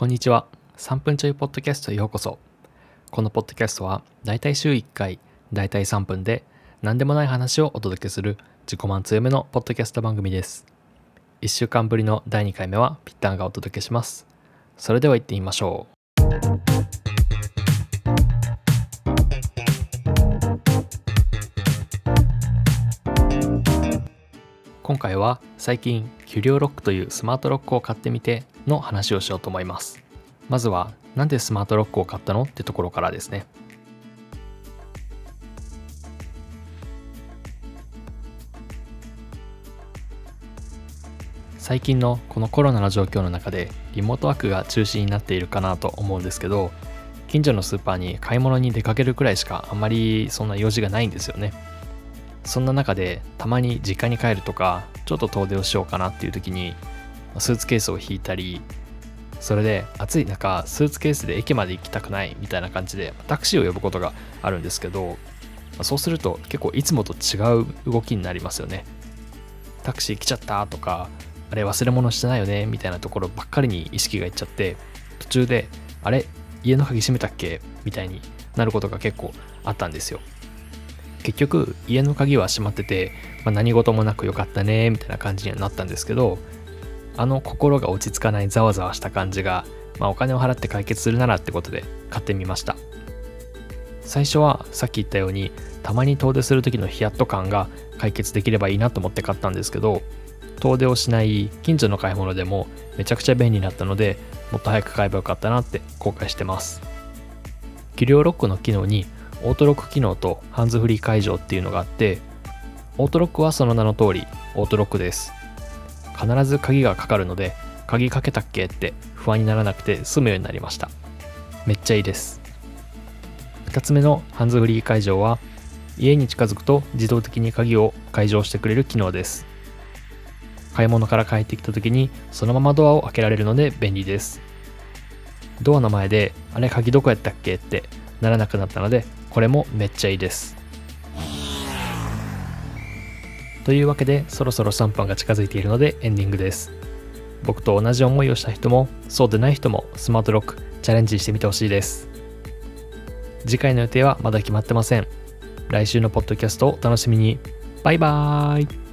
こんにちは。3分ちょいポッドキャストへようこそ。このポッドキャストは、だいたい週1回、だいたい3分で、何でもない話をお届けする自己満強めのポッドキャスト番組です。1週間ぶりの第2回目は、ピッタンがお届けします。それでは行ってみましょう。今回は最近キュリオロックというスマートロックを買ってみての話をしようと思います。まずはなんでスマートロックを買ったのってところからですね。最近のこのコロナの状況の中でリモートワークが中心になっているかなと思うんですけど近所のスーパーに買い物に出かけるくらいしかあんまりそんな用事がないんですよね。そんな中でたまに実家に帰るとかちょっと遠出をしようかなっていう時にスーツケースを引いたりそれで暑い中スーツケースで駅まで行きたくないみたいな感じでタクシーを呼ぶことがあるんですけどそうすると結構いつもと違う動きになりますよね。タクシー来ちゃったとかあれ忘れ物してないよねみたいなところばっかりに意識がいっちゃって途中であれ家の鍵閉めたっけみたいになることが結構あったんですよ。結局家の鍵は閉まってて、まあ、何事もなくよかったねみたいな感じにはなったんですけどあの心が落ち着かないざわざわした感じが、まあ、お金を払って解決するならってことで買ってみました。最初はさっき言ったようにたまに遠出する時のヒヤッと感が解決できればいいなと思って買ったんですけど遠出をしない近所の買い物でもめちゃくちゃ便利になったのでもっと早く買えばよかったなって後悔してます。キリオロックの機能にオートロック機能とハンズフリー解除っていうのがあってオートロックはその名の通りオートロックです。必ず鍵がかかるので鍵かけたっけって不安にならなくて済むようになりました。めっちゃいいです。2つ目のハンズフリー解錠は家に近づくと自動的に鍵を解錠してくれる機能です。買い物から帰ってきた時にそのままドアを開けられるので便利です。ドアの前であれ鍵どこやったっけってならなくなったのでこれもめっちゃいいです。というわけでそろそろ3分が近づいているのでエンディングです。僕と同じ思いをした人もそうでない人もスマートロックチャレンジしてみてほしいです。次回の予定はまだ決まってません。来週のポッドキャストをお楽しみに。バイバーイ。